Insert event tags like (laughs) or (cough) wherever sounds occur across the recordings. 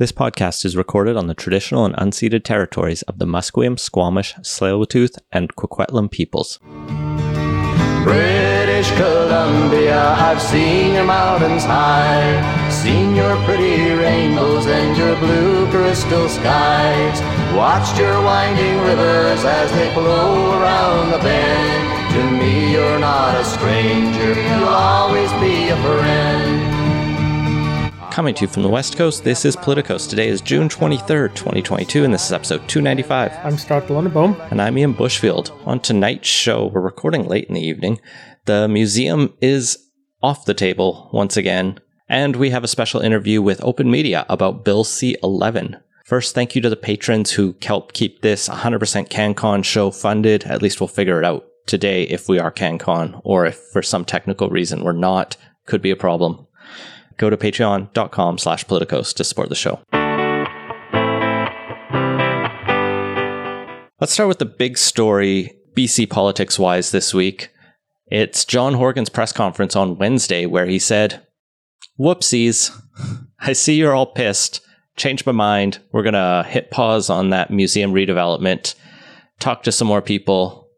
This podcast is recorded on the traditional and unceded territories of the Musqueam, Squamish, Tsleil-Waututh, and Kwikwetlem peoples. British Columbia, I've seen your mountains high, seen your pretty rainbows and your blue crystal skies, watched your winding rivers as they flow around the bend. To me, you're not a stranger, you'll always be a friend. Coming to you from the West Coast, this is Politicoast. Today is June 23rd, 2022, and this is episode 295. I'm Scott de Lange Boom. And I'm Ian Bushfield. On tonight's show, we're recording late in the evening. The museum is off the table once again, and we have a special interview with Open Media about Bill C 11. First, thank you to the patrons who help keep this 100% CanCon show funded. At least we'll figure it out today if we are CanCon, or if for some technical reason we're not, could be a problem go to patreon.com slash politicoast to support the show. Let's start with the big story, BC politics wise, this week. It's John Horgan's press conference on Wednesday where he said, Whoopsies, (laughs) I see you're all pissed. Changed my mind. We're going to hit pause on that museum redevelopment, talk to some more people,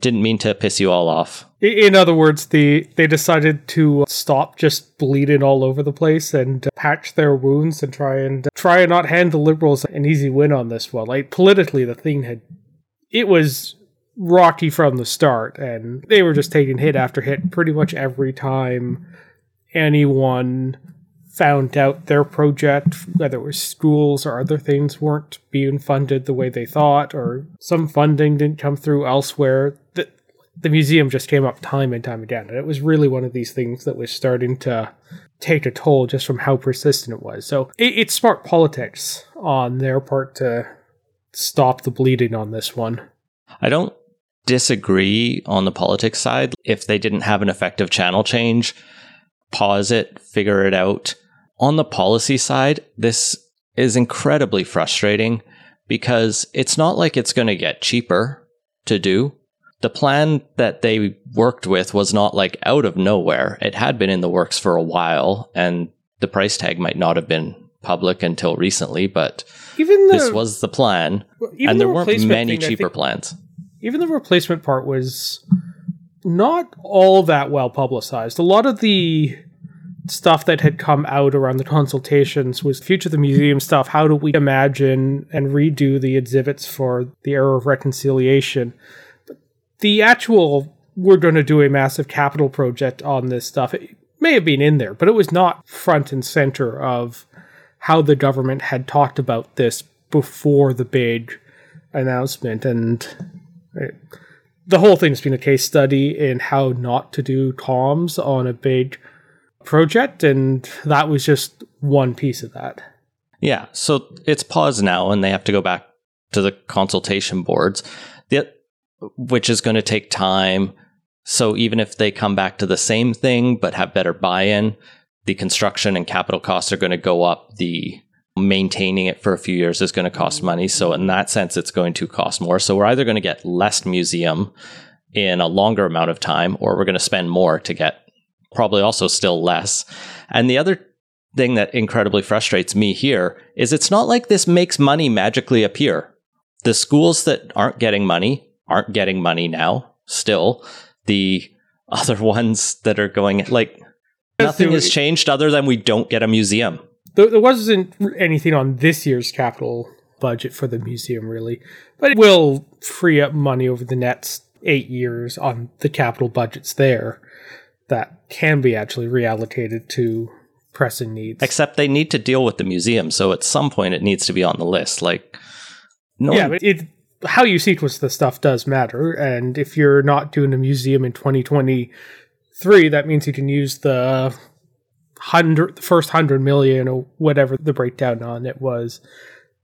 didn't mean to piss you all off. In other words, the they decided to uh, stop just bleeding all over the place and uh, patch their wounds and try and uh, try and not hand the liberals an easy win on this one. Like politically, the thing had it was rocky from the start, and they were just taking hit after hit pretty much every time anyone found out their project, whether it was schools or other things, weren't being funded the way they thought, or some funding didn't come through elsewhere. The museum just came up time and time again. And it was really one of these things that was starting to take a toll just from how persistent it was. So it, it's smart politics on their part to stop the bleeding on this one. I don't disagree on the politics side. If they didn't have an effective channel change, pause it, figure it out on the policy side, this is incredibly frustrating because it's not like it's going to get cheaper to do. The plan that they worked with was not like out of nowhere. It had been in the works for a while, and the price tag might not have been public until recently, but even the, this was the plan. and there the weren't many thing, cheaper plans. Even the replacement part was not all that well publicized. A lot of the stuff that had come out around the consultations was future of the museum stuff. How do we imagine and redo the exhibits for the era of reconciliation? The actual, we're going to do a massive capital project on this stuff. It may have been in there, but it was not front and center of how the government had talked about this before the big announcement. And it, the whole thing's been a case study in how not to do comms on a big project, and that was just one piece of that. Yeah, so it's paused now, and they have to go back to the consultation boards, which is going to take time. So even if they come back to the same thing but have better buy-in, the construction and capital costs are going to go up. The maintaining it for a few years is going to cost mm-hmm. money. So in that sense, it's going to cost more. So we're either going to get less museum in a longer amount of time, or we're going to spend more to get probably also still less. And the other thing that incredibly frustrates me here is it's not like this makes money magically appear. The schools that aren't getting money aren't getting money now, still. The other (laughs) ones that are going, like, nothing has changed other than we don't get a museum. There wasn't anything on this year's capital budget for the museum, really, but it will free up money over the next eight years on the capital budgets there that can be actually reallocated to pressing needs. Except they need to deal with the museum, so at some point it needs to be on the list. Like, no, yeah, but it how you sequence the stuff does matter, and if you're not doing a museum in 2023, that means you can use the hundred, the first hundred million or whatever the breakdown on it was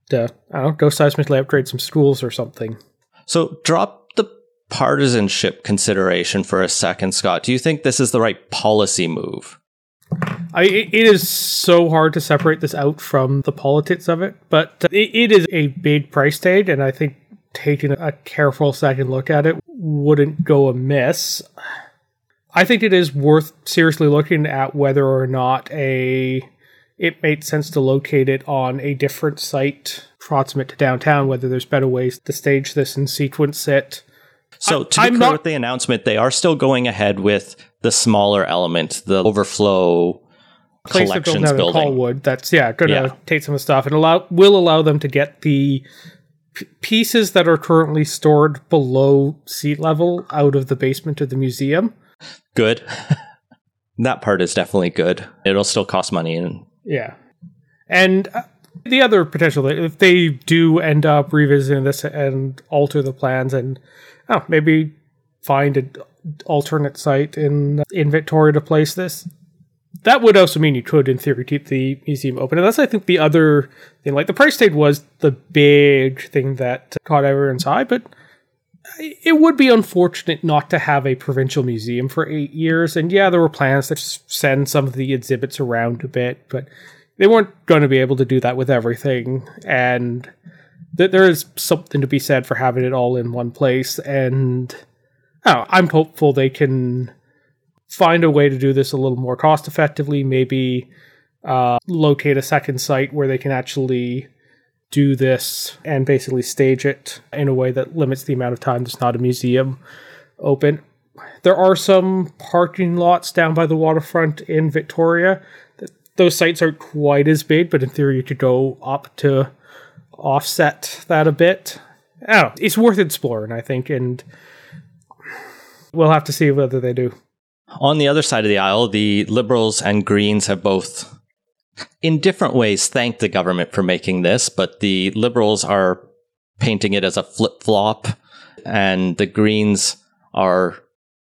to I don't know, go seismically upgrade some schools or something. So drop the partisanship consideration for a second, Scott. Do you think this is the right policy move? I, it is so hard to separate this out from the politics of it, but it, it is a big price tag, and I think taking a careful second look at it wouldn't go amiss. I think it is worth seriously looking at whether or not a it made sense to locate it on a different site proximate to downtown, whether there's better ways to stage this and sequence it. So I- to be I'm clear not- with the announcement, they are still going ahead with the smaller element, the overflow place collections building. Colwood that's yeah gonna Yeah. take some of the stuff and allow will allow them to get the p- pieces that are currently stored below sea level out of the basement of the museum. Good. (laughs) that part is definitely good. It'll still cost money and Yeah, and uh, the other potential if they do end up revisiting this and alter the plans and oh maybe find an alternate site in in Victoria to place this. That would also mean you could, in theory, keep the museum open, and that's I think the other thing. Like the price tag was the big thing that caught everyone's eye, but it would be unfortunate not to have a provincial museum for eight years. And yeah, there were plans to send some of the exhibits around a bit, but they weren't going to be able to do that with everything. And th- there is something to be said for having it all in one place. And oh, I'm hopeful they can find a way to do this a little more cost effectively. Maybe uh, locate a second site where they can actually do this and basically stage it in a way that limits the amount of time that's not a museum open. There are some parking lots down by the waterfront in Victoria. Those sites aren't quite as big, but in theory, you could go up to offset that a bit. Know. It's worth exploring, I think, and we'll have to see whether they do. On the other side of the aisle, the Liberals and Greens have both, in different ways, thanked the government for making this, but the Liberals are painting it as a flip flop, and the Greens are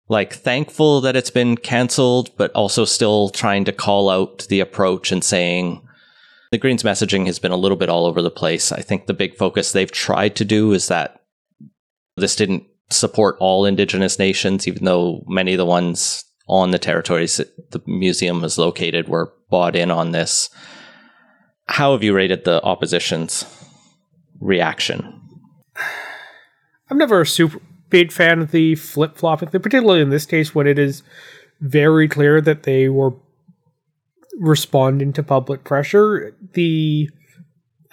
like thankful that it's been cancelled, but also still trying to call out the approach and saying the Greens' messaging has been a little bit all over the place. I think the big focus they've tried to do is that this didn't support all indigenous nations, even though many of the ones on the territories that the museum is located were bought in on this. How have you rated the opposition's reaction? I'm never a super big fan of the flip flopping particularly in this case when it is very clear that they were responding to public pressure. The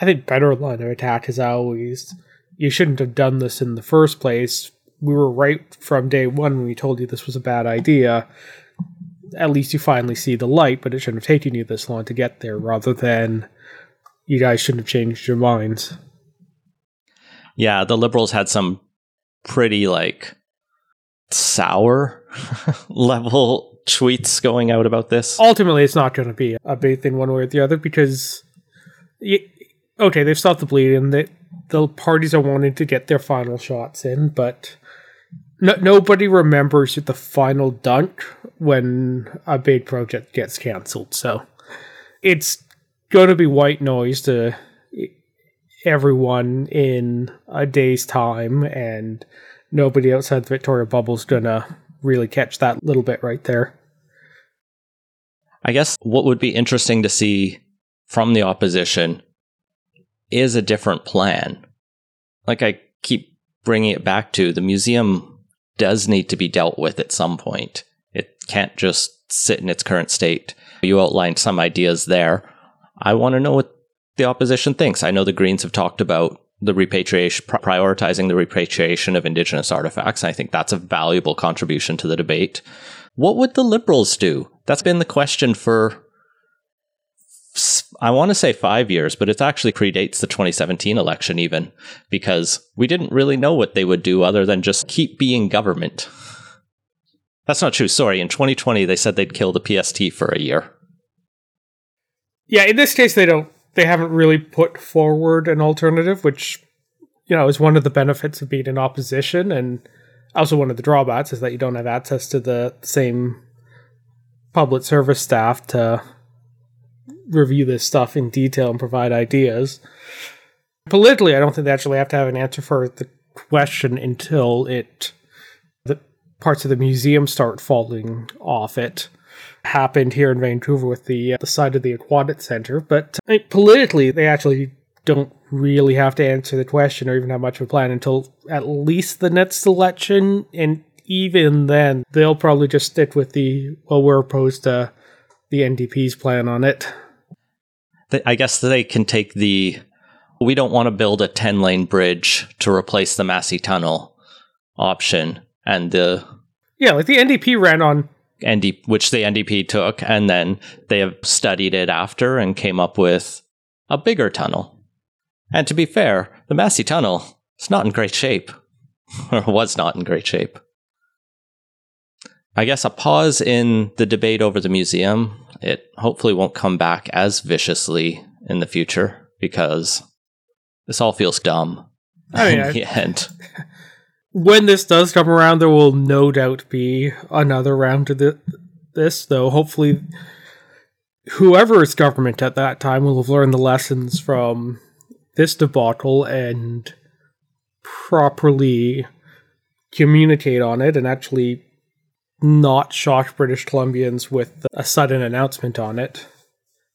I think better line of attack is always you shouldn't have done this in the first place. We were right from day one when we told you this was a bad idea. At least you finally see the light, but it shouldn't have taken you this long to get there, rather than you guys shouldn't have changed your minds. Yeah, the liberals had some pretty like sour (laughs) level tweets going out about this. ultimately it's not going to be a big thing one way or the other because y- okay they've stopped the bleeding the, the parties are wanting to get their final shots in but no, nobody remembers the final dunk when a big project gets cancelled so it's going to be white noise to everyone in a day's time and nobody outside the victoria bubble's going to really catch that little bit right there I guess what would be interesting to see from the opposition is a different plan. Like I keep bringing it back to, the museum does need to be dealt with at some point. It can't just sit in its current state. You outlined some ideas there. I want to know what the opposition thinks. I know the Greens have talked about the repatriation, pri- prioritizing the repatriation of Indigenous artifacts. I think that's a valuable contribution to the debate. What would the Liberals do? That's been the question for, I want to say five years, but it actually predates the 2017 election, even, because we didn't really know what they would do other than just keep being government. That's not true. Sorry. In 2020, they said they'd kill the PST for a year. Yeah, in this case, they don't. They haven't really put forward an alternative, which you know is one of the benefits of being in opposition, and also one of the drawbacks is that you don't have access to the same public service staff to review this stuff in detail and provide ideas. Politically, I don't think they actually have to have an answer for the question until it the parts of the museum start falling off it happened here in Vancouver with the uh, the side of the aquatic center. But I mean, politically, they actually don't really have to answer the question or even have much of a plan until at least the next election. And even then, they'll probably just stick with the well, we're opposed to the NDP's plan on it. I guess they can take the we don't want to build a 10 lane bridge to replace the Massey Tunnel option and the Yeah, like the NDP ran on ND, which the NDP took, and then they have studied it after and came up with a bigger tunnel. And to be fair, the Massey Tunnel is not in great shape, (laughs) or was not in great shape. I guess a pause in the debate over the museum. It hopefully won't come back as viciously in the future because this all feels dumb. I mean, (laughs) in I- the end. (laughs) when this does come around, there will no doubt be another round of thi- this, though. Hopefully, whoever is government at that time will have learned the lessons from this debacle and properly communicate on it and actually not shock British Columbians with a sudden announcement on it.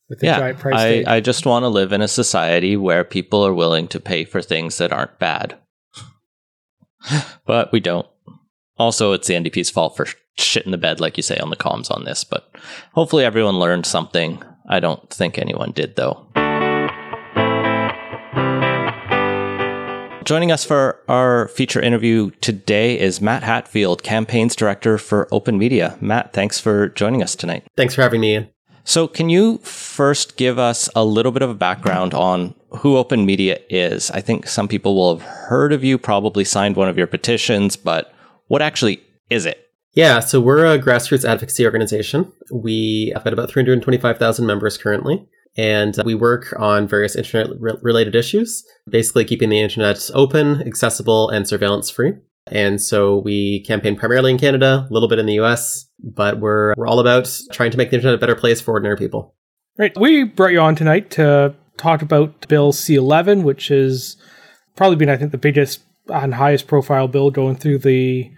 With a yeah, giant price I, tag. I just want to live in a society where people are willing to pay for things that aren't bad. (sighs) but we don't. Also, it's the NDP's fault for shit in the bed, like you say on the comms on this. But hopefully, everyone learned something. I don't think anyone did, though. Joining us for our feature interview today is Matt Hatfield, campaigns director for Open Media. Matt, thanks for joining us tonight. Thanks for having me, Ian. So, can you first give us a little bit of a background on who Open Media is? I think some people will have heard of you, probably signed one of your petitions, but what actually is it? Yeah, so we're a grassroots advocacy organization. We have got about 325,000 members currently, and we work on various internet re- related issues, basically keeping the internet open, accessible, and surveillance free. And so we campaign primarily in Canada, a little bit in the US, but we're, we're all about trying to make the internet a better place for ordinary people. Right. We brought you on tonight to talk about Bill C 11, which has probably been, I think, the biggest and highest profile bill going through the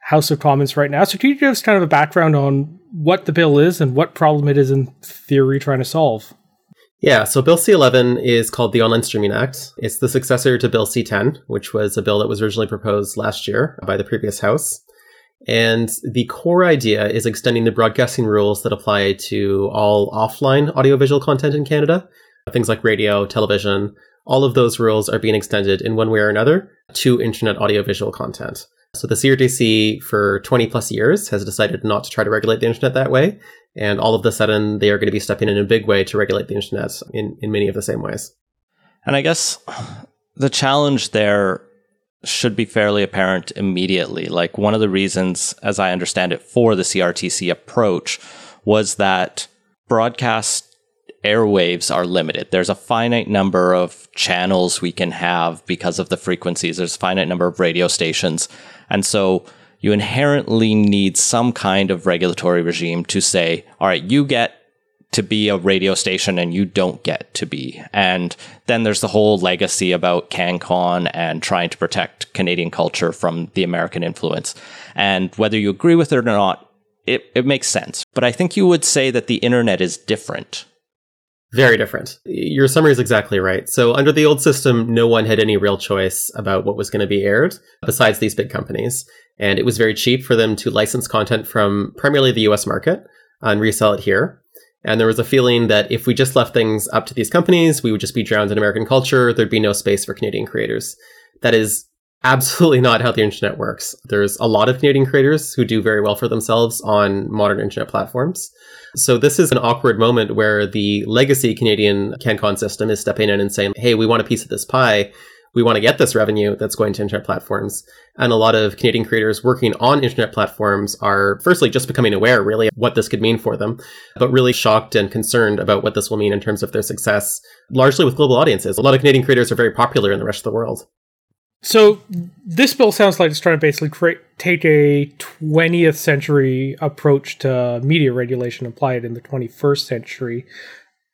House of Commons right now. So, can you give us kind of a background on what the bill is and what problem it is in theory trying to solve? Yeah, so Bill C 11 is called the Online Streaming Act. It's the successor to Bill C 10, which was a bill that was originally proposed last year by the previous House. And the core idea is extending the broadcasting rules that apply to all offline audiovisual content in Canada, things like radio, television. All of those rules are being extended in one way or another to internet audiovisual content. So the CRTC for 20 plus years has decided not to try to regulate the internet that way. And all of a sudden, they are going to be stepping in a big way to regulate the internet in, in many of the same ways. And I guess the challenge there should be fairly apparent immediately. Like, one of the reasons, as I understand it, for the CRTC approach was that broadcast airwaves are limited. There's a finite number of channels we can have because of the frequencies. There's a finite number of radio stations. And so you inherently need some kind of regulatory regime to say, all right, you get to be a radio station and you don't get to be. And then there's the whole legacy about CanCon and trying to protect Canadian culture from the American influence. And whether you agree with it or not, it, it makes sense. But I think you would say that the internet is different. Very different. Your summary is exactly right. So, under the old system, no one had any real choice about what was going to be aired besides these big companies. And it was very cheap for them to license content from primarily the US market uh, and resell it here. And there was a feeling that if we just left things up to these companies, we would just be drowned in American culture. There'd be no space for Canadian creators. That is absolutely (laughs) not how the internet works. There's a lot of Canadian creators who do very well for themselves on modern internet platforms. So this is an awkward moment where the legacy Canadian CanCon system is stepping in and saying, hey, we want a piece of this pie. We want to get this revenue that's going to internet platforms. And a lot of Canadian creators working on internet platforms are firstly just becoming aware really what this could mean for them, but really shocked and concerned about what this will mean in terms of their success, largely with global audiences. A lot of Canadian creators are very popular in the rest of the world. So, this bill sounds like it's trying to basically create, take a 20th century approach to media regulation, apply it in the 21st century.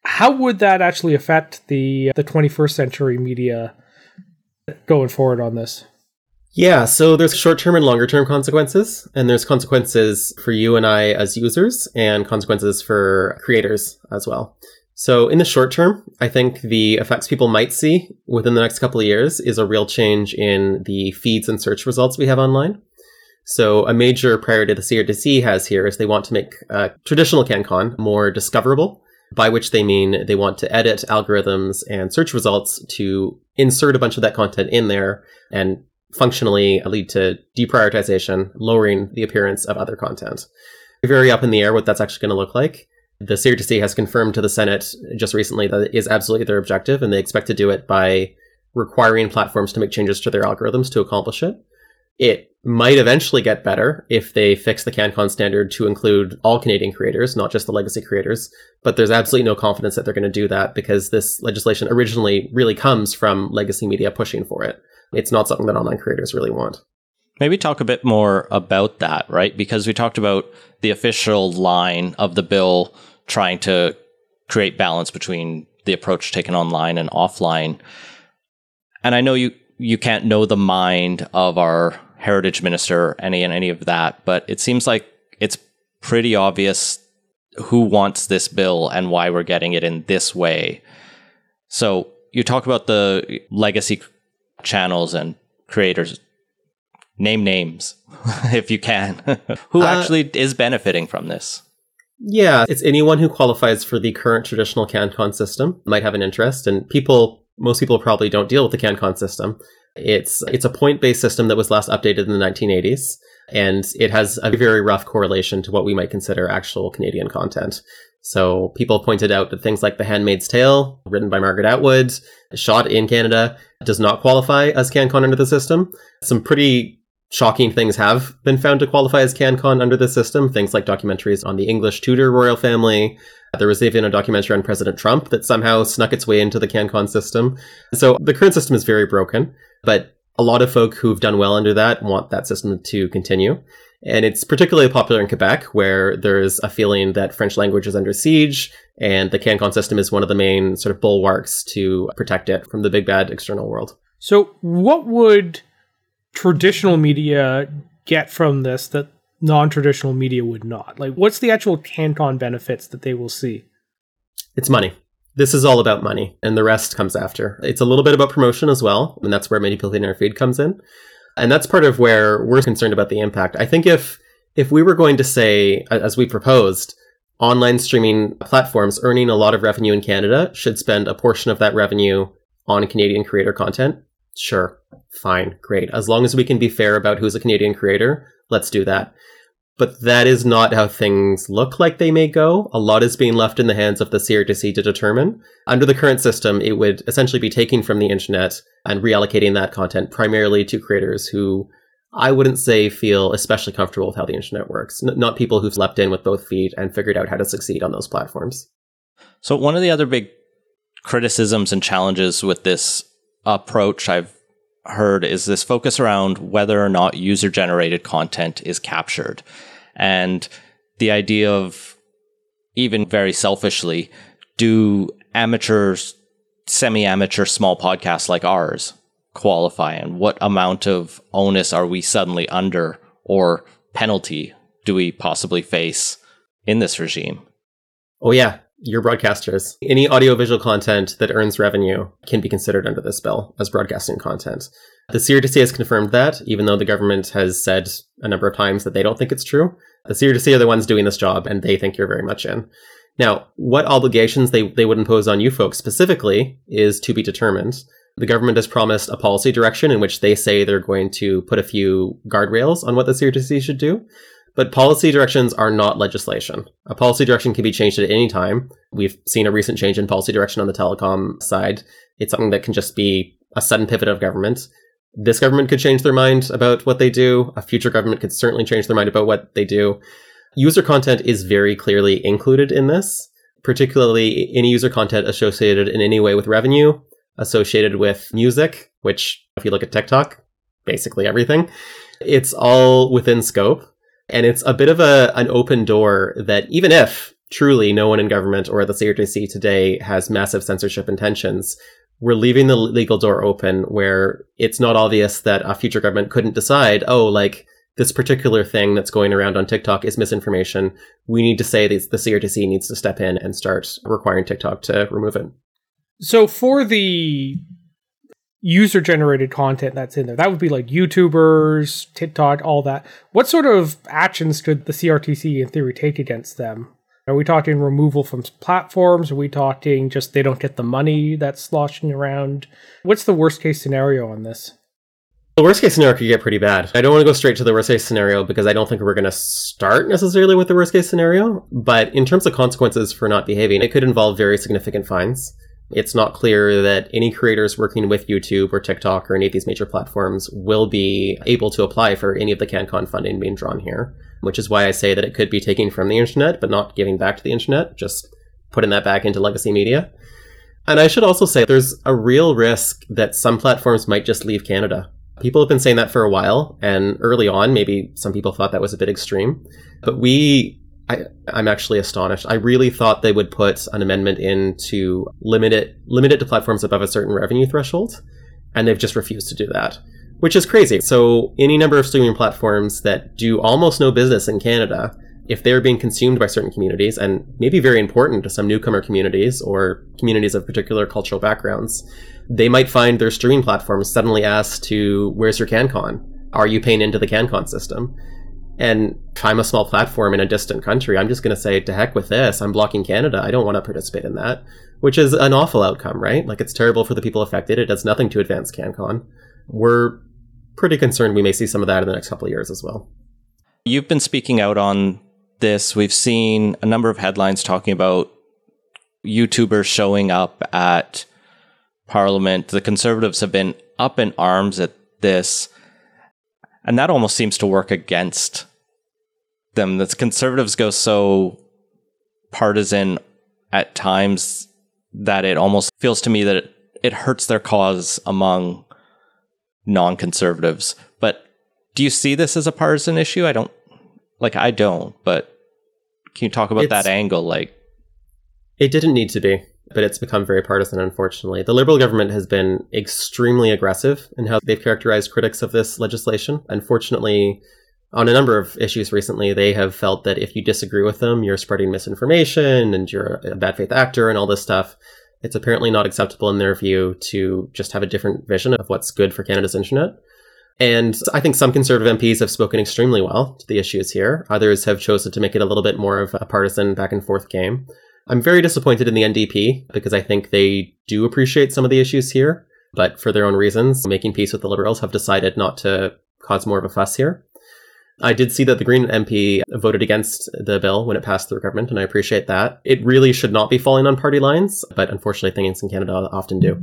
How would that actually affect the the 21st century media going forward on this? Yeah, so there's short term and longer term consequences, and there's consequences for you and I as users, and consequences for creators as well. So, in the short term, I think the effects people might see within the next couple of years is a real change in the feeds and search results we have online. So, a major priority the CRTC has here is they want to make uh, traditional CanCon more discoverable by which they mean they want to edit algorithms and search results to insert a bunch of that content in there and functionally lead to deprioritization, lowering the appearance of other content. Very up in the air what that's actually going to look like. The CRTC has confirmed to the Senate just recently that it is absolutely their objective, and they expect to do it by requiring platforms to make changes to their algorithms to accomplish it. It might eventually get better if they fix the CanCon standard to include all Canadian creators, not just the legacy creators. But there's absolutely no confidence that they're going to do that because this legislation originally really comes from legacy media pushing for it. It's not something that online creators really want. Maybe talk a bit more about that, right? Because we talked about the official line of the bill trying to create balance between the approach taken online and offline. And I know you you can't know the mind of our heritage minister, any and any of that. But it seems like it's pretty obvious who wants this bill and why we're getting it in this way. So you talk about the legacy channels and creators. Name names (laughs) if you can. (laughs) who uh, actually is benefiting from this? Yeah, it's anyone who qualifies for the current traditional CanCon system might have an interest, and people, most people probably don't deal with the CanCon system. It's it's a point based system that was last updated in the 1980s, and it has a very rough correlation to what we might consider actual Canadian content. So people pointed out that things like The Handmaid's Tale, written by Margaret Atwood, shot in Canada, does not qualify as CanCon under the system. Some pretty shocking things have been found to qualify as CanCon under the system. Things like documentaries on the English Tudor royal family. There was even a documentary on President Trump that somehow snuck its way into the CanCon system. So the current system is very broken. But a lot of folk who've done well under that want that system to continue. And it's particularly popular in Quebec, where there's a feeling that French language is under siege, and the CanCon system is one of the main sort of bulwarks to protect it from the big bad external world. So, what would traditional media get from this that non traditional media would not? Like, what's the actual CanCon benefits that they will see? It's money. This is all about money, and the rest comes after. It's a little bit about promotion as well, and that's where manipulating our feed comes in. And that's part of where we're concerned about the impact. I think if if we were going to say, as we proposed, online streaming platforms earning a lot of revenue in Canada should spend a portion of that revenue on Canadian creator content, sure, fine, great. As long as we can be fair about who's a Canadian creator, let's do that. But that is not how things look like they may go. A lot is being left in the hands of the CRTC to determine. Under the current system, it would essentially be taking from the internet and reallocating that content primarily to creators who I wouldn't say feel especially comfortable with how the internet works. N- not people who've leapt in with both feet and figured out how to succeed on those platforms. So, one of the other big criticisms and challenges with this approach I've heard is this focus around whether or not user generated content is captured. And the idea of, even very selfishly, do amateurs, semi amateur small podcasts like ours qualify? And what amount of onus are we suddenly under or penalty do we possibly face in this regime? Oh, yeah. You're broadcasters. Any audiovisual content that earns revenue can be considered under this bill as broadcasting content. The CRTC has confirmed that, even though the government has said a number of times that they don't think it's true. The CRTC are the ones doing this job, and they think you're very much in. Now, what obligations they, they would impose on you folks specifically is to be determined. The government has promised a policy direction in which they say they're going to put a few guardrails on what the CRTC should do. But policy directions are not legislation. A policy direction can be changed at any time. We've seen a recent change in policy direction on the telecom side. It's something that can just be a sudden pivot of government this government could change their mind about what they do. A future government could certainly change their mind about what they do. User content is very clearly included in this, particularly any user content associated in any way with revenue, associated with music, which, if you look at TikTok, basically everything. It's all within scope. And it's a bit of a, an open door that even if truly no one in government or at the CRTC today has massive censorship intentions, we're leaving the legal door open where it's not obvious that a future government couldn't decide, oh, like this particular thing that's going around on TikTok is misinformation. We need to say that the CRTC needs to step in and start requiring TikTok to remove it. So for the user generated content that's in there, that would be like YouTubers, TikTok, all that. What sort of actions could the CRTC in theory take against them? Are we talking removal from platforms? Are we talking just they don't get the money that's sloshing around? What's the worst case scenario on this? The worst case scenario could get pretty bad. I don't want to go straight to the worst case scenario because I don't think we're going to start necessarily with the worst case scenario. But in terms of consequences for not behaving, it could involve very significant fines. It's not clear that any creators working with YouTube or TikTok or any of these major platforms will be able to apply for any of the CanCon funding being drawn here, which is why I say that it could be taken from the internet, but not giving back to the internet, just putting that back into legacy media. And I should also say there's a real risk that some platforms might just leave Canada. People have been saying that for a while, and early on, maybe some people thought that was a bit extreme. But we, I, I'm actually astonished. I really thought they would put an amendment in to limit it, limit it to platforms above a certain revenue threshold, and they've just refused to do that, which is crazy. So, any number of streaming platforms that do almost no business in Canada, if they're being consumed by certain communities, and maybe very important to some newcomer communities or communities of particular cultural backgrounds, they might find their streaming platforms suddenly asked to, where's your CanCon? Are you paying into the CanCon system? And if I'm a small platform in a distant country, I'm just going to say, to heck with this. I'm blocking Canada. I don't want to participate in that, which is an awful outcome, right? Like it's terrible for the people affected. It does nothing to advance CanCon. We're pretty concerned we may see some of that in the next couple of years as well. You've been speaking out on this. We've seen a number of headlines talking about YouTubers showing up at Parliament. The Conservatives have been up in arms at this, and that almost seems to work against them. The Conservatives go so partisan at times that it almost feels to me that it, it hurts their cause among non conservatives. But do you see this as a partisan issue? I don't like I don't, but can you talk about It's- that angle? Like It didn't need to be, but it's become very partisan, unfortunately. The Liberal government has been extremely aggressive in how they've characterized critics of this legislation. Unfortunately, on a number of issues recently, they have felt that if you disagree with them, you're spreading misinformation and you're a bad faith actor and all this stuff. It's apparently not acceptable in their view to just have a different vision of what's good for Canada's internet. And I think some conservative MPs have spoken extremely well to the issues here. Others have chosen to make it a little bit more of a partisan back and forth game. I'm very disappointed in the NDP because I think they do appreciate some of the issues here, but for their own reasons, making peace with the Liberals have decided not to cause more of a fuss here. I did see that the Green MP voted against the bill when it passed through government, and I appreciate that. It really should not be falling on party lines, but unfortunately, things in Canada often do.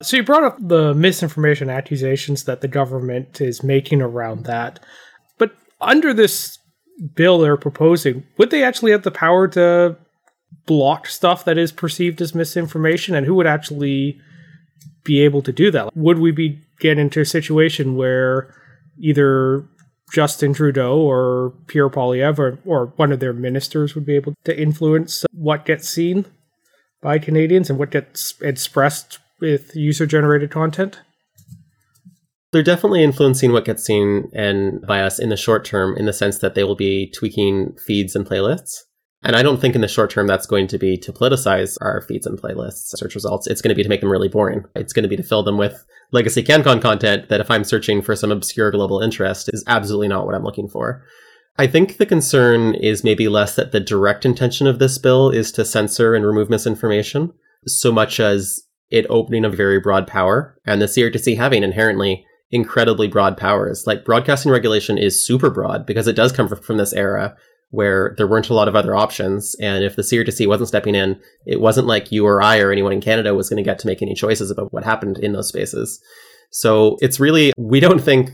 So you brought up the misinformation accusations that the government is making around that. But under this bill they're proposing, would they actually have the power to block stuff that is perceived as misinformation and who would actually be able to do that? Would we be getting into a situation where either Justin Trudeau or Pierre Poilievre or, or one of their ministers would be able to influence what gets seen by Canadians and what gets expressed with user generated content? They're definitely influencing what gets seen and by us in the short term in the sense that they will be tweaking feeds and playlists. And I don't think in the short term that's going to be to politicize our feeds and playlists, search results. It's going to be to make them really boring. It's going to be to fill them with legacy CanCon content that if I'm searching for some obscure global interest is absolutely not what I'm looking for. I think the concern is maybe less that the direct intention of this bill is to censor and remove misinformation, so much as it opening a very broad power and the CRTC having inherently incredibly broad powers. Like broadcasting regulation is super broad because it does come from this era where there weren't a lot of other options. And if the CRTC wasn't stepping in, it wasn't like you or I or anyone in Canada was going to get to make any choices about what happened in those spaces. So it's really, we don't think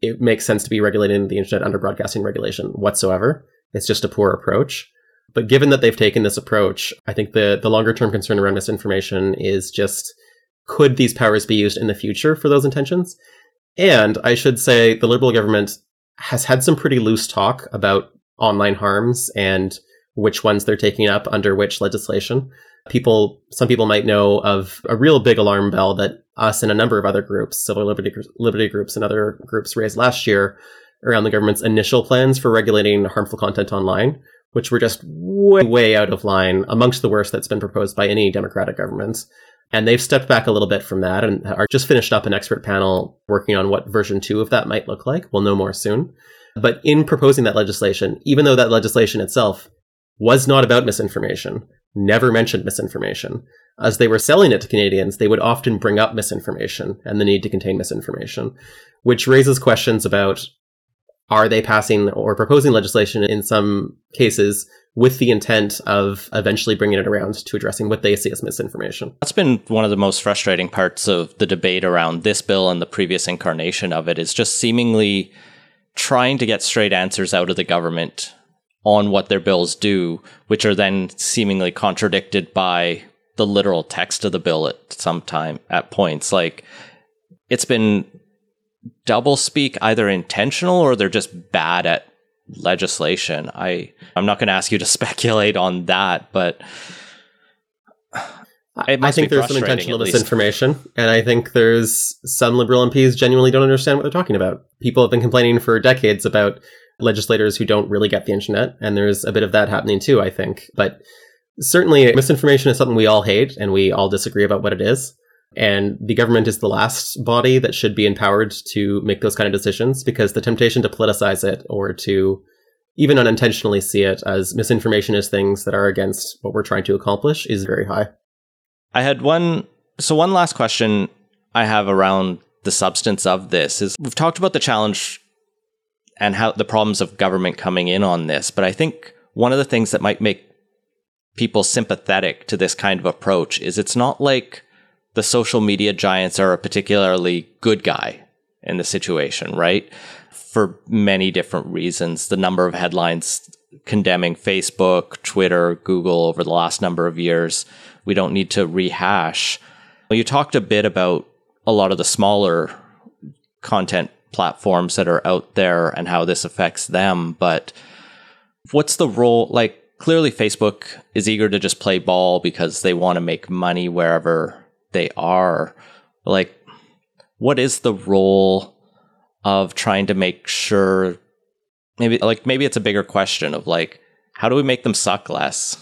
it makes sense to be regulating the internet under broadcasting regulation whatsoever. It's just a poor approach. But given that they've taken this approach, I think the, the longer term concern around misinformation is just could these powers be used in the future for those intentions? And I should say the Liberal government has had some pretty loose talk about online harms and which ones they're taking up under which legislation. People, some people might know of a real big alarm bell that us and a number of other groups, civil liberty, liberty groups and other groups raised last year around the government's initial plans for regulating harmful content online, which were just way, way out of line amongst the worst that's been proposed by any democratic government. And they've stepped back a little bit from that and are just finished up an expert panel working on what version two of that might look like. We'll know more soon. But in proposing that legislation, even though that legislation itself was not about misinformation, never mentioned misinformation. As they were selling it to Canadians, they would often bring up misinformation and the need to contain misinformation, which raises questions about are they passing or proposing legislation in some cases with the intent of eventually bringing it around to addressing what they see as misinformation. That's been one of the most frustrating parts of the debate around this bill and the previous incarnation of it is just seemingly trying to get straight answers out of the government on what their bills do, which are then seemingly contradicted by the literal text of the bill at some time at points. Like it's been double speak either intentional or they're just bad at legislation. I I'm not going to ask you to (laughs) speculate on that, but I think there's some intentional misinformation, and I think there's some liberal MPs genuinely don't understand what they're talking about. People have been complaining for decades about legislators who don't really get the internet, and there's a bit of that happening too, I think. But certainly, misinformation is something we all hate, and we all disagree about what it is. And the government is the last body that should be empowered to make those kind of decisions because the temptation to politicize it or to even unintentionally see it as misinformation as things that are against what we're trying to accomplish is very high. I had one. So, one last question I have around the substance of this is we've talked about the challenge and how the problems of government coming in on this, but I think one of the things that might make people sympathetic to this kind of approach is it's not like the social media giants are a particularly good guy in the situation, right? For many different reasons. The number of headlines condemning Facebook, Twitter, Google over the last number of years, we don't need to rehash. You talked a bit about a lot of the smaller content platforms that are out there and how this affects them, but what's the role like clearly Facebook is eager to just play ball because they want to make money wherever they are. Like, what is the role of trying to make sure? Maybe like maybe it's a bigger question of like, how do we make them suck less?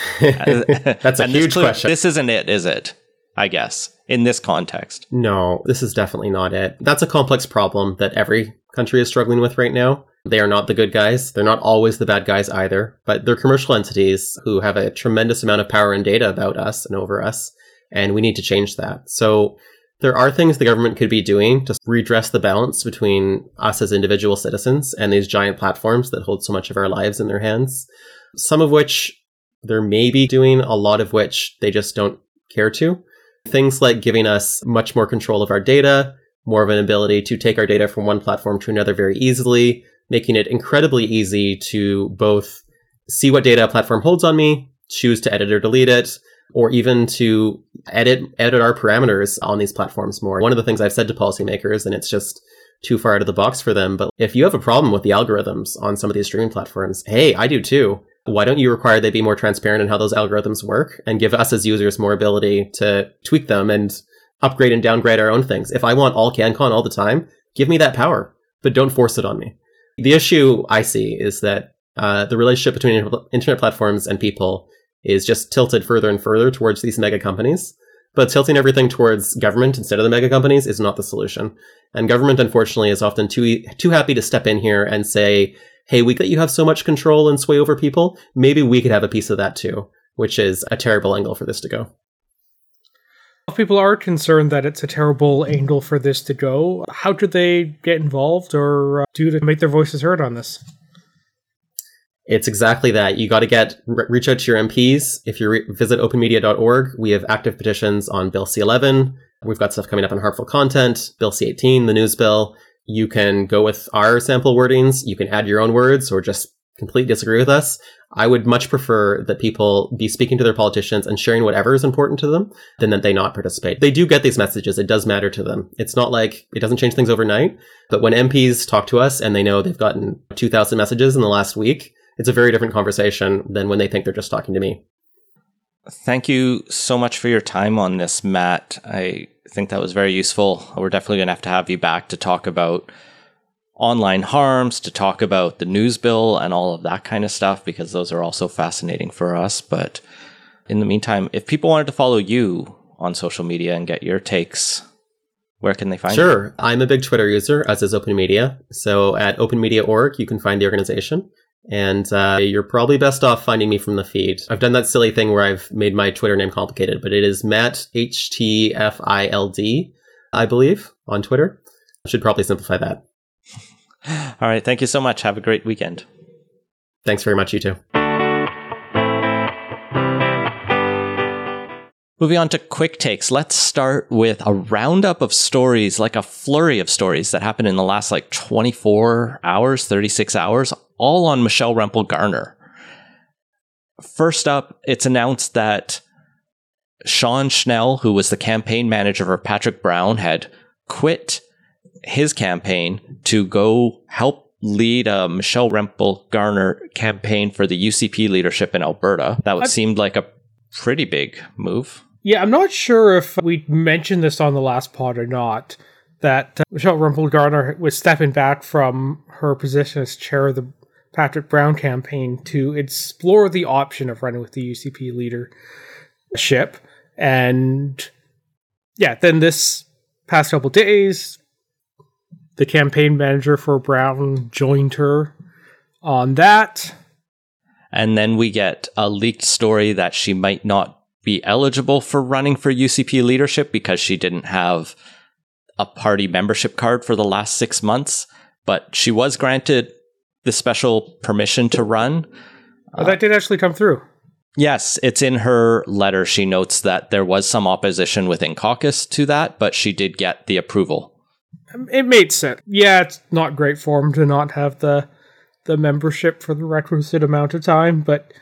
(laughs) That's a huge this, question. This isn't it, is it? I guess in this context. No, this is definitely not it. That's a complex problem that every country is struggling with right now. They are not the good guys. They're not always the bad guys either, but they're commercial entities who have a tremendous amount of power and data about us and over us and we need to change that. So there are things the government could be doing to redress the balance between us as individual citizens and these giant platforms that hold so much of our lives in their hands. Some of which they're maybe doing, a lot of which they just don't care to. Things like giving us much more control of our data, more of an ability to take our data from one platform to another very easily, making it incredibly easy to both see what data a platform holds on me, choose to edit or delete it, or even to edit edit our parameters on these platforms more. One of the things I've said to policymakers, and it's just too far out of the box for them, but if you have a problem with the algorithms on some of these streaming platforms, hey, I do too. Why don't you require they be more transparent in how those algorithms work and give us as users more ability to tweak them and upgrade and downgrade our own things? If I want all CanCon all the time, give me that power, but don't force it on me. The issue I see is that uh, the relationship between internet platforms and people is just tilted further and further towards these mega companies. But tilting everything towards government instead of the mega companies is not the solution. And government, unfortunately, is often too too happy to step in here and say, "Hey, we that you have so much control and sway over people. Maybe we could have a piece of that too," which is a terrible angle for this to go. People are concerned that it's a terrible angle for this to go. How do they get involved or uh, do to make their voices heard on this? It's exactly that. You got to get reach out to your MPs. If you re- visit openmedia.org, we have active petitions on Bill C11. We've got stuff coming up on harmful content, Bill C18, the news bill. You can go with our sample wordings. You can add your own words or just completely disagree with us. I would much prefer that people be speaking to their politicians and sharing whatever is important to them than that they not participate. They do get these messages. It does matter to them. It's not like it doesn't change things overnight, but when MPs talk to us and they know they've gotten 2,000 messages in the last week, it's a very different conversation than when they think they're just talking to me. Thank you so much for your time on this, Matt. I think that was very useful. We're definitely going to have to have you back to talk about online harms, to talk about the news bill and all of that kind of stuff, because those are also fascinating for us. But in the meantime, if people wanted to follow you on social media and get your takes, where can they find sure. you? Sure. I'm a big Twitter user, as is Open Media. So at openmedia.org, you can find the organization. And uh, you're probably best off finding me from the feed. I've done that silly thing where I've made my Twitter name complicated, but it is Matt H T F I L D, I believe, on Twitter. I should probably simplify that. All right. Thank you so much. Have a great weekend. Thanks very much, you too. Moving on to quick takes, let's start with a roundup of stories, like a flurry of stories that happened in the last like 24 hours, 36 hours, all on Michelle Rempel Garner. First up, it's announced that Sean Schnell, who was the campaign manager for Patrick Brown, had quit his campaign to go help lead a Michelle Rempel Garner campaign for the UCP leadership in Alberta. That would seemed like a pretty big move. Yeah, I'm not sure if we mentioned this on the last pod or not. That uh, Michelle Rempel Garner was stepping back from her position as chair of the Patrick Brown campaign to explore the option of running with the UCP leadership. And yeah, then this past couple days, the campaign manager for Brown joined her on that. And then we get a leaked story that she might not be eligible for running for UCP leadership because she didn't have a party membership card for the last six months, but she was granted the special permission to run. Oh, that did actually come through. Yes, it's in her letter. She notes that there was some opposition within caucus to that, but she did get the approval. Um, it made sense. Yeah, it's not great for him to not have the the membership for the requisite amount of time, but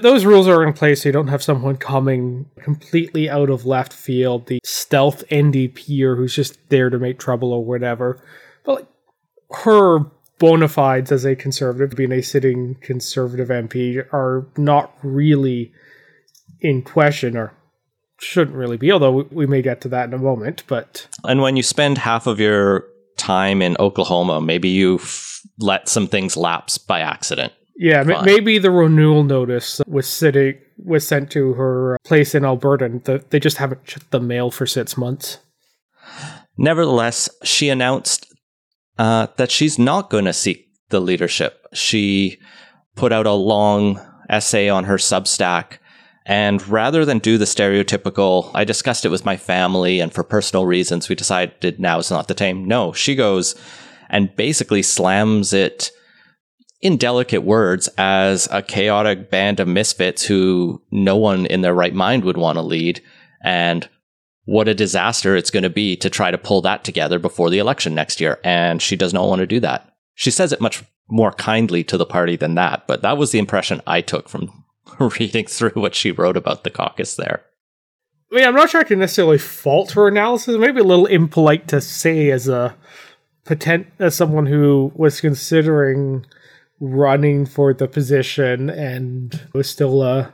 those rules are in place so you don't have someone coming completely out of left field, the stealth NDPer who's just there to make trouble or whatever. But like, her bona fides as a conservative, being a sitting conservative MP, are not really in question or shouldn't really be, although we may get to that in a moment. But And when you spend half of your time in Oklahoma, maybe you f- let some things lapse by accident. Yeah, m- maybe the renewal notice was sitting was sent to her uh, place in Alberta, and the, they just haven't checked the mail for six months. Nevertheless, she announced uh, that she's not going to seek the leadership. She put out a long essay on her Substack. And rather than do the stereotypical, I discussed it with my family, and for personal reasons, we decided now is not the time. No, she goes and basically slams it in delicate words as a chaotic band of misfits who no one in their right mind would want to lead and what a disaster it's going to be to try to pull that together before the election next year and she does not want to do that she says it much more kindly to the party than that but that was the impression i took from (laughs) reading through what she wrote about the caucus there I mean, I'm not sure I can necessarily fault her analysis. Maybe a little impolite to say as a potent as someone who was considering running for the position and was still a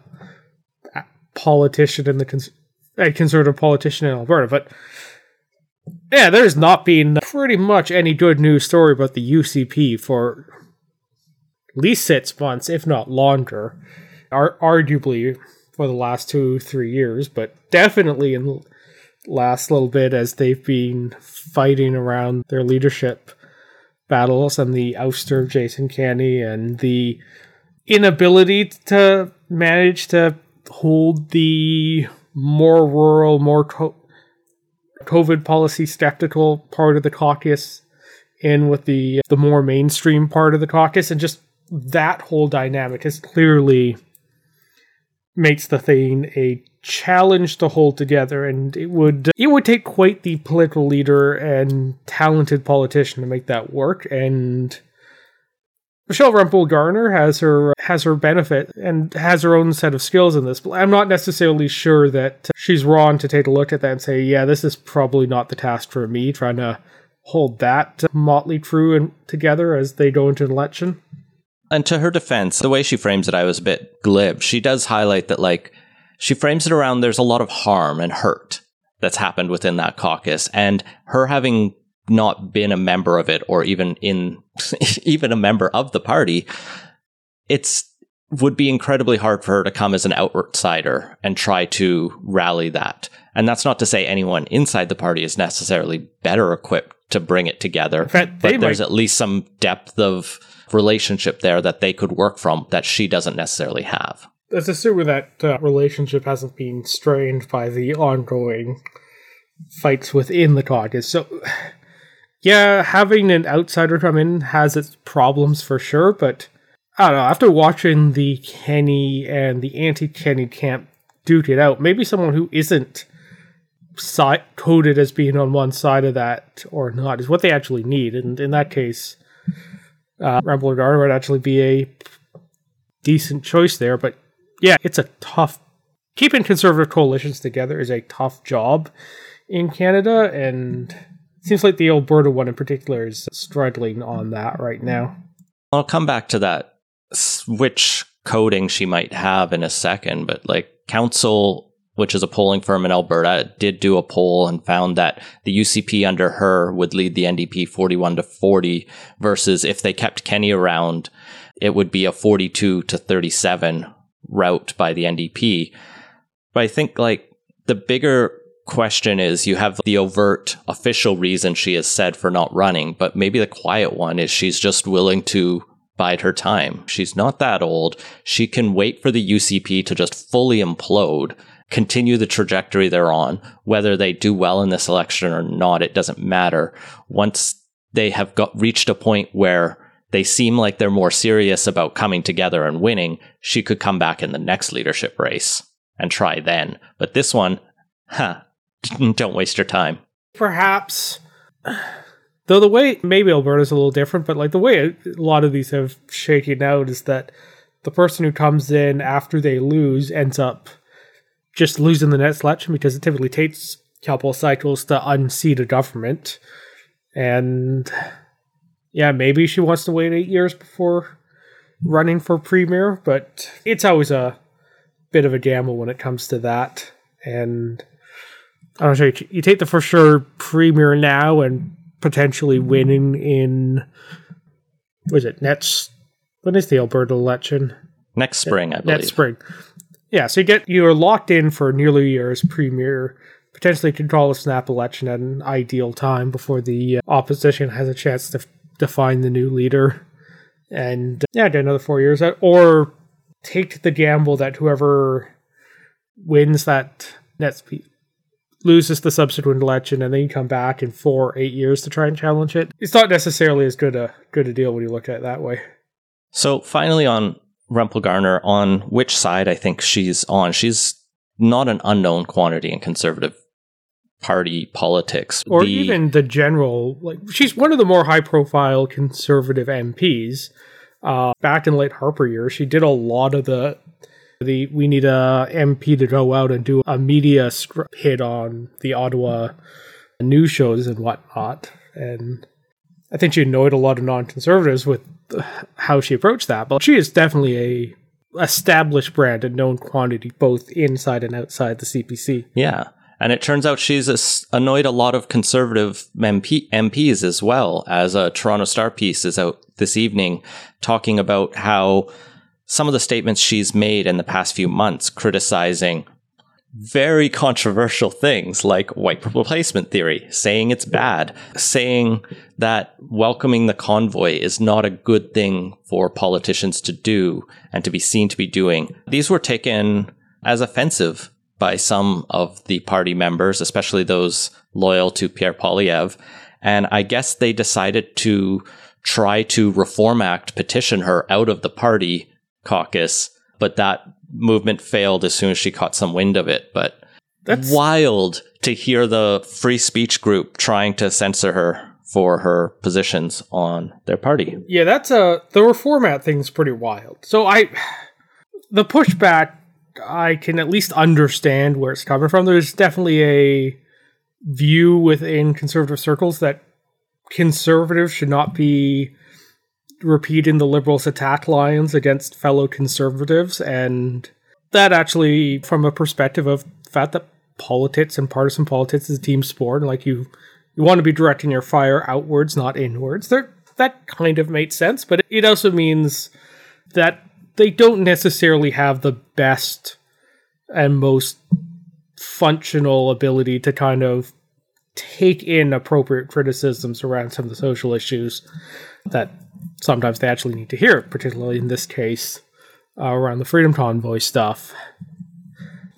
politician in the cons- a conservative politician in Alberta. But yeah, there's not been pretty much any good news story about the UCP for at least six months, if not longer. Ar- arguably for the last two, three years, but definitely in the last little bit as they've been fighting around their leadership battles and the ouster of Jason Kenney and the inability to manage to hold the more rural, more co- COVID policy skeptical part of the caucus in with the the more mainstream part of the caucus, and just that whole dynamic has clearly makes the thing a challenge to hold together. And it would it would take quite the political leader and talented politician to make that work. And Michelle Rempel Garner has her uh, has her benefit and has her own set of skills in this. But I'm not necessarily sure that she's wrong to take a look at that and say, yeah, this is probably not the task for me trying to hold that motley crew and together as they go into an election. And to her defense, the way she frames it, I was a bit glib. She does highlight that, like, she frames it around there's a lot of harm and hurt that's happened within that caucus. And her having not been a member of it or even in, (laughs) even a member of the party, it's would be incredibly hard for her to come as an outsider and try to rally that. And that's not to say anyone inside the party is necessarily better equipped to bring it together. Fact, but there's might- at least some depth of relationship there that they could work from that she doesn't necessarily have. Let's assume that uh, relationship hasn't been strained by the ongoing fights within the caucus. So, yeah, having an outsider come in has its problems for sure, but I don't know. After watching the Kenney and the anti Kenney camp duke it out, maybe someone who isn't coded as being on one side of that or not is what they actually need. And in that case, uh, Rebel Guard would actually be a decent choice there. But yeah, it's a tough. Keeping conservative coalitions together is a tough job in Canada, and seems like the Alberta one in particular is struggling on that right now. I'll come back to that which coding she might have in a second, but like Council, which is a polling firm in Alberta, did do a poll and found that the UCP under her would lead the NDP 41 to 40 versus if they kept Kenney around, it would be a 42 to 37 route by the NDP. But I think like the bigger question is you have the overt official reason she has said for not running, but maybe the quiet one is she's just willing to bide her time. She's not that old. She can wait for the UCP to just fully implode, continue the trajectory they're on. Whether they do well in this election or not, it doesn't matter. Once they have got reached a point where they seem like they're more serious about coming together and winning, she could come back in the next leadership race and try then. But this one, huh, (laughs) don't waste your time. Perhaps, though the way maybe Alberta's a little different, but like the way a lot of these have shaken out is that the person who comes in after they lose ends up just losing the next election because it typically takes a couple cycles to unseat a government. And yeah, maybe she wants to wait eight years before running for premier, but it's always a bit of a gamble when it comes to that. And I don't know, you take the for sure premier now and potentially winning in, what is it, next, when is the Alberta election? Next spring, I believe. Next spring. Yeah, so you get, you're locked in for nearly a year as premier, potentially control a snap election at an ideal time before the uh, opposition has a chance to f- define the new leader. And uh, yeah, get another four years, or take the gamble that whoever wins that next loses the subsequent election and then you come back in four or eight years to try and challenge it. It's not necessarily as good a good a deal when you look at it that way. So finally, on Rempel Garner, on which side I think she's on. She's not an unknown quantity in conservative party politics, Or The- even the general like she's one of the more high profile conservative MPs. Uh, back in late Harper years, she did a lot of the the we need a MP to go out and do a media stri- hit on the Ottawa news shows and whatnot. And I think she annoyed a lot of non-conservatives with how she approached that. But she is definitely a established brand and known quantity both inside and outside the CPC. Yeah. And it turns out she's annoyed a lot of conservative MP- MPs as well, as a Toronto Star piece is out this evening talking about how some of the statements she's made in the past few months criticizing very controversial things like white replacement theory, saying it's bad, saying that welcoming the convoy is not a good thing for politicians to do and to be seen to be doing. These were taken as offensive by some of the party members, especially those loyal to Pierre Poilievre. And I guess they decided to try to Reform Act petition her out of the party caucus, but that movement failed as soon as she caught some wind of it. But That's wild to hear the free speech group trying to censor her for her positions on their party. Yeah, that's a the Reform Act thing's pretty wild. So I the pushback I can at least understand where it's coming from. There's definitely a view within conservative circles that conservatives should not be repeating the liberals' attack lines against fellow conservatives, and that actually, from a perspective of the fact that politics and partisan politics is a team sport, and like you, you want to be directing your fire outwards, not inwards. There, that kind of makes sense, but it also means that they don't necessarily have the best and most functional ability to kind of take in appropriate criticisms around some of the social issues that sometimes they actually need to hear, it, particularly in this case uh, around the Freedom Convoy stuff.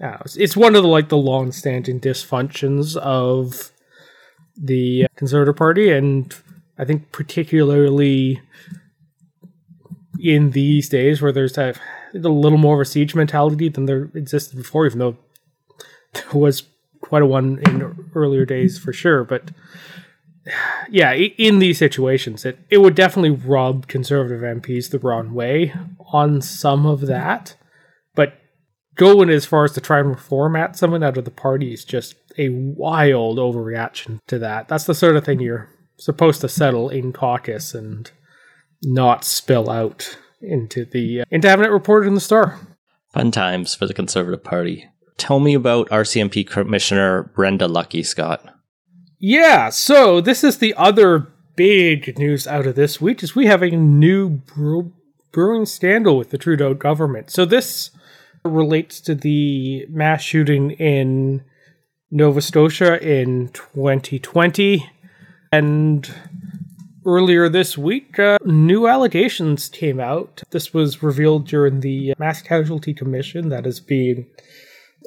Uh, it's, one of the like the long-standing dysfunctions of the Conservative Party, and I think particularly in these days where there's a, a little more of a siege mentality than there existed before, even though (laughs) there was quite a one in earlier days for sure. But yeah, in these situations, it, it would definitely rub conservative MPs the wrong way on some of that. But going as far as to try and reformat someone out of the party is just a wild overreaction to that. That's the sort of thing you're supposed to settle in caucus and not spill out into the uh, into having it reported in the Star. Fun times for the Conservative Party. Tell me about RCMP Commissioner Brenda Lucki Scott. Yeah, so this is the other big news out of this week is we have a new brew- brewing scandal with the Trudeau government. So this relates to the mass shooting in Nova Scotia in 2020 and earlier this week uh, new allegations came out. This was revealed during the mass casualty commission that is being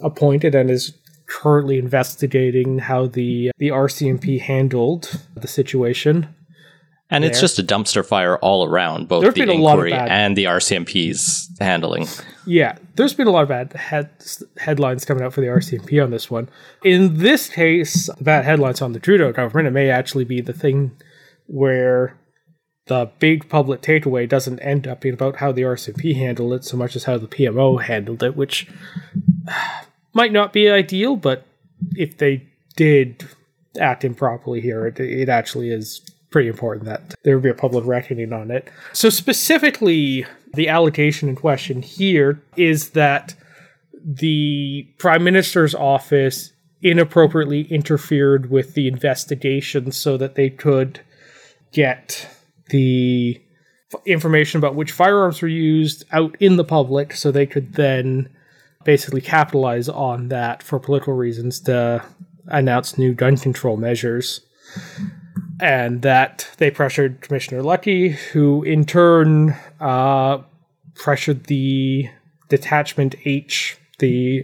appointed and is currently investigating how the the RCMP handled the situation. And it's just a dumpster fire all around, both there's the inquiry and the RCMP's handling. Yeah, there's been a lot of bad head, headlines coming out for the RCMP on this one. In this case, bad headlines on the Trudeau government. It may actually be the thing where the big public takeaway doesn't end up being about how the RCMP handled it so much as how the PMO handled it, which might not be ideal, but if they did act improperly here, it, it actually is pretty important that there be a public reckoning on it. So, specifically, the allegation in question here is that the Prime Minister's office inappropriately interfered with the investigation so that they could get the information about which firearms were used out in the public so they could then basically capitalize on that for political reasons to announce new gun control measures. And that they pressured Commissioner Lucki, who in turn uh, pressured the Detachment H, the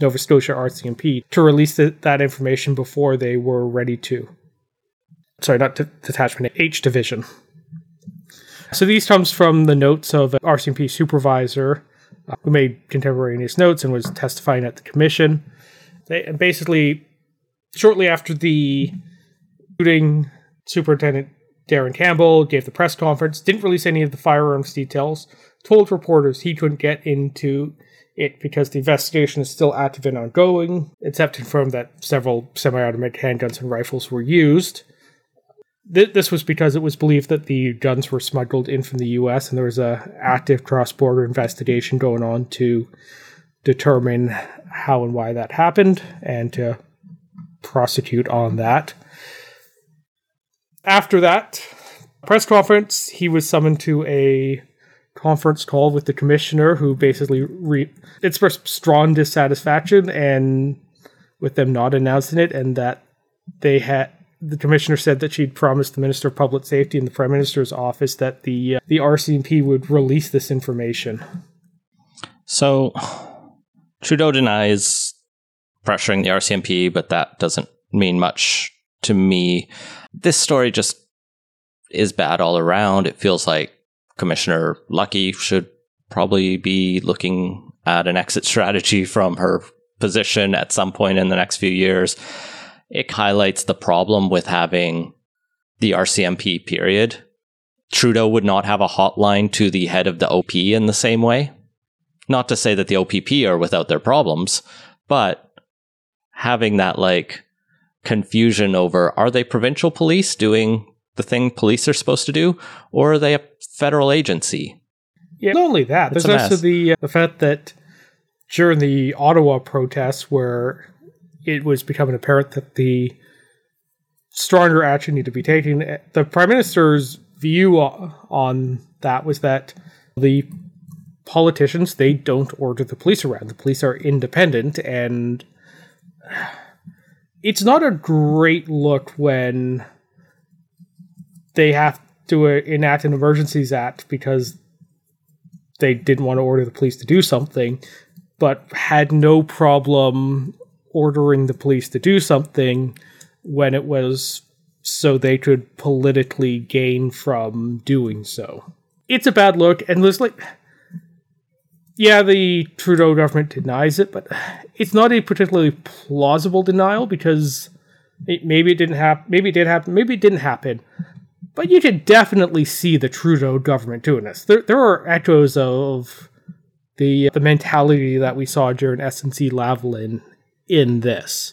Nova Scotia RCMP, to release the, that information before they were ready to. Sorry, not de- Detachment H Division. So these comes from the notes of an RCMP supervisor Uh, who made contemporaneous notes and was testifying at the commission. They, and basically, shortly after the shooting, Superintendent Darren Campbell gave the press conference, didn't release any of the firearms details, told reporters he couldn't get into it because the investigation is still active and ongoing, except confirmed that several semi automatic handguns and rifles were used. Th- this was because it was believed that the guns were smuggled in from the U.S. and there was a active cross-border investigation going on to determine how and why that happened and to prosecute on that. After that press conference, he was summoned to a conference call with the commissioner, who basically re- expressed strong dissatisfaction and with them not announcing it, and that they had the commissioner said that she'd promised the Minister of Public Safety and the Prime Minister's office that the uh, the RCMP would release this information. So Trudeau denies pressuring the RCMP, but that doesn't mean much to me. This story just is bad all around. It feels like Commissioner Lucki should probably be looking at an exit strategy from her position at some point in the next few years it highlights the problem with having the RCMP period. Trudeau would not have a hotline to the head of the OP in the same way. Not to say that the OPP are without their problems, but having that like confusion over are they provincial police doing the thing police are supposed to do, or are they a federal agency? Yeah, not only that, it's there's also the uh, the fact that during the Ottawa protests, where it was becoming apparent that the stronger action needed to be taken. The prime minister's view on that was that the politicians they don't order the police around. The police are independent, and it's not a great look when they have to uh, enact an emergencies act because they didn't want to order the police to do something, but had no problem ordering the police to do something when it was so they could politically gain from doing so. It's a bad look, and there's like, yeah, the Trudeau government denies it, but it's not a particularly plausible denial because it, maybe it didn't happen, maybe it did happen, maybe it didn't happen. But you can definitely see the Trudeau government doing this. There, there are echoes of the uh, the mentality that we saw during SNC Lavalin in this.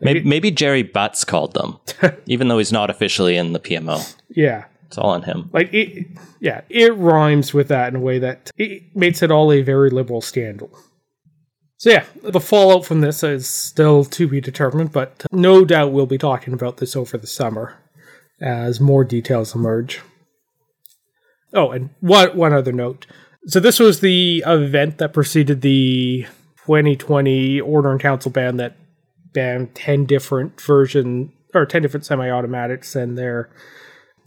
Maybe, maybe Gerry Butts called them, (laughs) even though he's not officially in the PMO. Yeah, It's all on him. like it. Yeah, it rhymes with that in a way that it makes it all a very liberal scandal. So yeah, the fallout from this is still to be determined, but no doubt we'll be talking about this over the summer as more details emerge. Oh, and one one other note. So this was the event that preceded the 2020 Order and Council ban that banned 10 different version or 10 different semi-automatics and their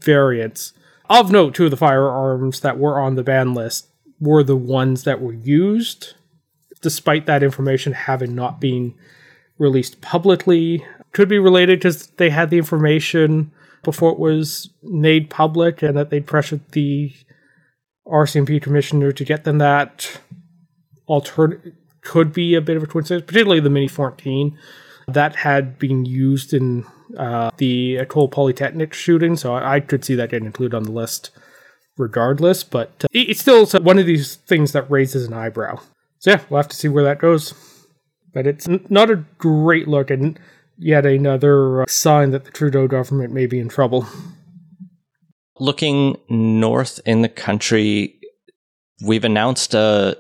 variants. Of note, two of the firearms that were on the ban list were the ones that were used, despite that information having not been released publicly. Could be related because they had the information before it was made public and that they pressured the RCMP commissioner to get them that. Altern- could be a bit of a coincidence, particularly the Mini 14 that had been used in uh, the Ecole Polytechnic shooting, so I, I could see that getting included on the list regardless, but uh, it- it's still one of these things that raises an eyebrow. So yeah, we'll have to see where that goes. But it's n- not a great look, and yet another uh, sign that the Trudeau government may be in trouble. Looking north in the country, we've announced a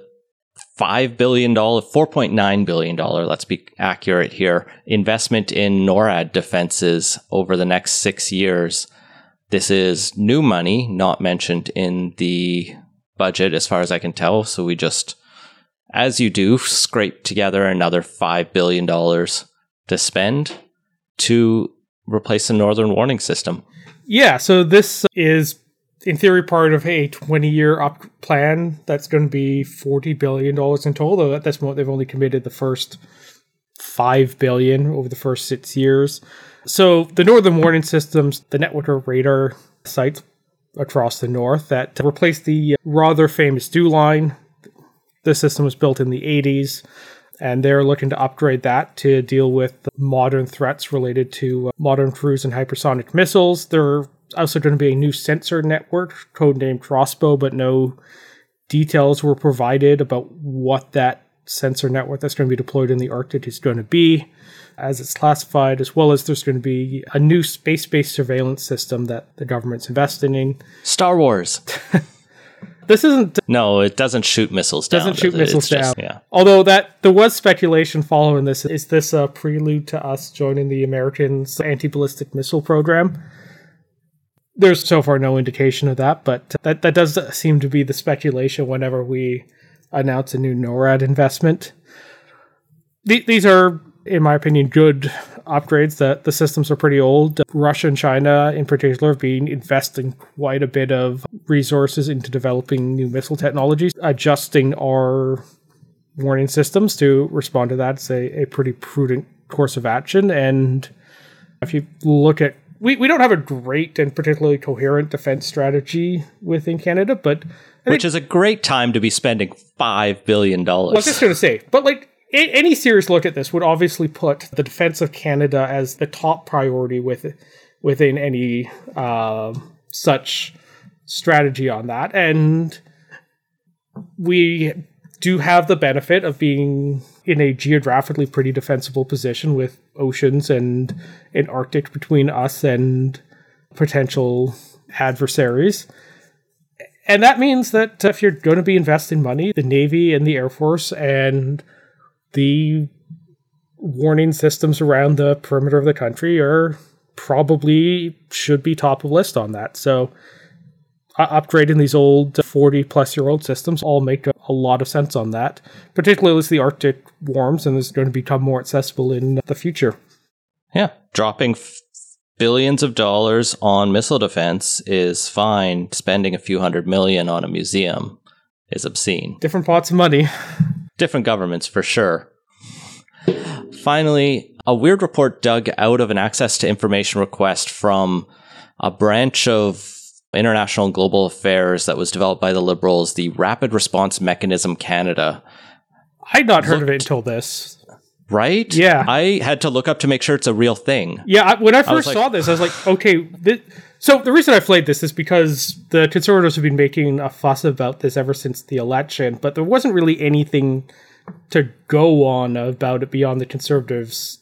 $5 billion, $4.9 billion, let's be accurate here, investment in NORAD defenses over the next six years. This is new money, not mentioned in the budget as far as I can tell. So we just, as you do, scrape together another $5 billion to spend to replace the Northern Warning System. Yeah, so this is in theory part of a 20 year up plan that's going to be 40 billion dollars in total though at this moment they've only committed the first 5 billion over the first 6 years so the northern warning systems the network of radar sites across the north that replaced the rather famous DEW Line the system was built in the 80s and they're looking to upgrade that to deal with modern threats related to uh, modern cruise and hypersonic missiles. There are also going to be a new sensor network, codenamed Crossbow, but no details were provided about what that sensor network that's going to be deployed in the Arctic is going to be, as it's classified, as well as there's going to be a new space based surveillance system that the government's investing in. Star Wars. (laughs) This isn't No, it doesn't shoot missiles down. doesn't shoot it? missiles It's just- down. yeah. Although that there was speculation following this. Is this a prelude to us joining the Americans' anti-ballistic missile program? There's so far no indication of that, but that that does seem to be the speculation whenever we announce a new NORAD investment. The- These are, in my opinion, good upgrades. The, the systems are pretty old. Russia and China, in particular, have been investing quite a bit of resources into developing new missile technologies, adjusting our warning systems to respond to that. It's a, a pretty prudent course of action. And if you look at we, we don't have a great and particularly coherent defense strategy within Canada, but I Which is a great time to be spending $5 billion. I was just going to say, but like a- any serious look at this would obviously put the defense of Canada as the top priority with within any uh, such strategy on that, and we do have the benefit of being in a geographically pretty defensible position with oceans and an Arctic between us and potential adversaries. And that means that if you're going to be investing money, the Navy and the Air Force and the warning systems around the perimeter of the country are probably should be top of list on that. So uh, upgrading these old 40 plus year old systems all make a, a lot of sense on that, particularly as the Arctic warms and is going to become more accessible in the future. Yeah, dropping f- billions of dollars on missile defense is fine. Spending a few hundred million on a museum is obscene. Different pots of money. (laughs) Different governments for sure. Finally, a weird report dug out of an access to information request from a branch of international and global affairs that was developed by the Liberals, the Rapid Response Mechanism Canada. I'd not heard of it until this. Right? Yeah. I had to look up to make sure it's a real thing. Yeah, I, when I first like- saw this, I was like, okay. This, so the reason I played this is because the conservatives have been making a fuss about this ever since the election, but there wasn't really anything to go on about it beyond the conservatives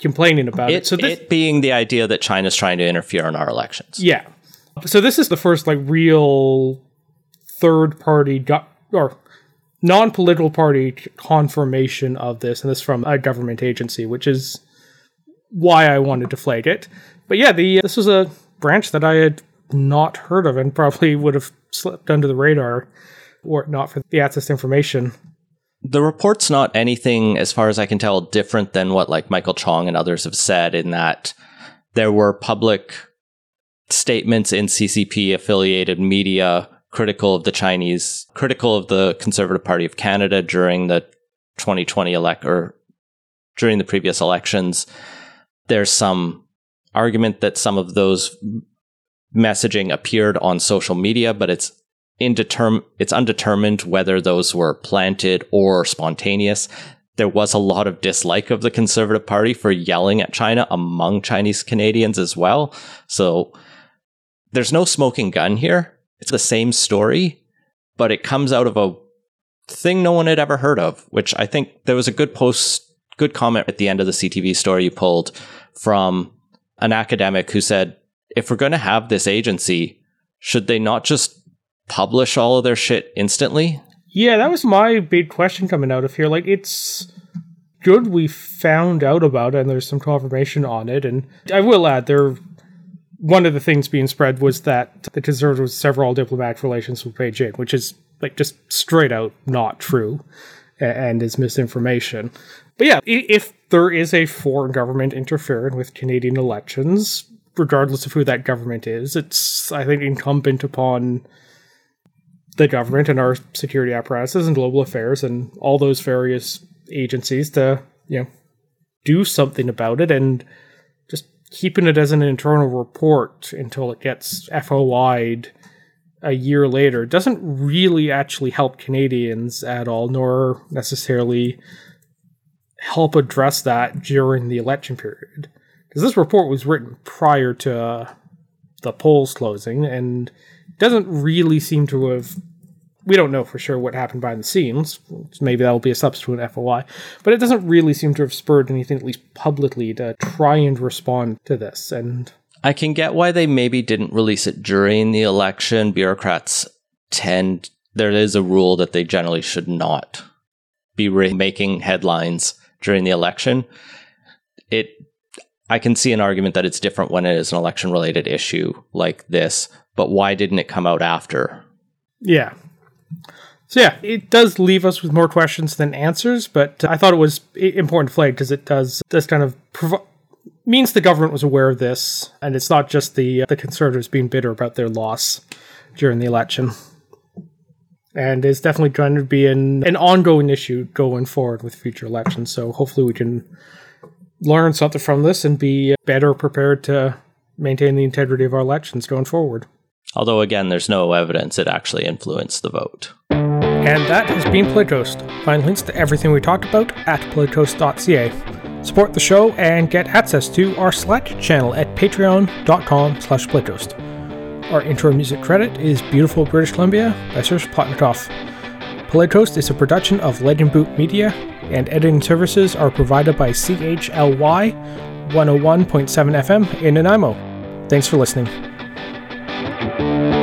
complaining about it. It, So this, it being the idea that China's trying to interfere in our elections. yeah. So this is the first like real third party or non-political party confirmation of this, and this from a government agency, which is why I wanted to flag it. But yeah, the this was a branch that I had not heard of and probably (laughs) would have slipped under the radar were it not for the access to information. The report's not anything, as far as I can tell, different than what like Michael Chong and others have said in that there were public statements in CCP affiliated media critical of the Chinese, critical of the Conservative Party of Canada during the 2020 elect or during the previous elections. There's some argument that some of those messaging appeared on social media, but it's indeterm it's undetermined whether those were planted or spontaneous. There was a lot of dislike of the Conservative Party for yelling at China among Chinese Canadians as well. So there's no smoking gun here. It's the same story, but it comes out of a thing no one had ever heard of, which I think there was a good post, good comment at the end of the CTV story you pulled from an academic who said, if we're going to have this agency, should they not just publish all of their shit instantly? Yeah, that was my big question coming out of here. Like, it's good we found out about it and there's some confirmation on it. And I will add, there, one of the things being spread was that the conservatives several diplomatic relations with Beijing, which is like just straight out not true and is misinformation. But yeah, if there is a foreign government interfering with Canadian elections, regardless of who that government is, it's, I think, incumbent upon the government and our security apparatuses and global affairs and all those various agencies to, you know, do something about it and keeping it as an internal report until it gets FOI'd a year later doesn't really actually help Canadians at all, nor necessarily help address that during the election period. Because this report was written prior to uh, the polls closing and doesn't really seem to have we don't know for sure what happened behind the scenes. Maybe that will be a subsequent FOI, but it doesn't really seem to have spurred anything, at least publicly, to try and respond to this. And I can get why they maybe didn't release it during the election. Bureaucrats tend, there is a rule that they generally should not be re- making headlines during the election. It, I can see an argument that it's different when it is an election related issue like this, but why didn't it come out after? yeah. So yeah, it does leave us with more questions than answers, but uh, I thought it was important to flag because it does this kind of means the government was aware of this, and it's not just the uh, the conservatives being bitter about their loss during the election. And it's definitely going to be an, an ongoing issue going forward with future elections. So hopefully we can learn something from this and be uh, better prepared to maintain the integrity of our elections going forward. Although, again, there's no evidence it actually influenced the vote. And that has been Politicoast. Find links to everything we talked about at politicoast.ca. Support the show and get access to our Slack channel at patreon.com slash politicoast. Our intro music credit is Beautiful British Columbia by Serge Plotnikoff. Politicoast is a production of Legend Boot Media, and editing services are provided by CHLY 101.7 FM in Nanaimo. Thanks for listening. Thank you.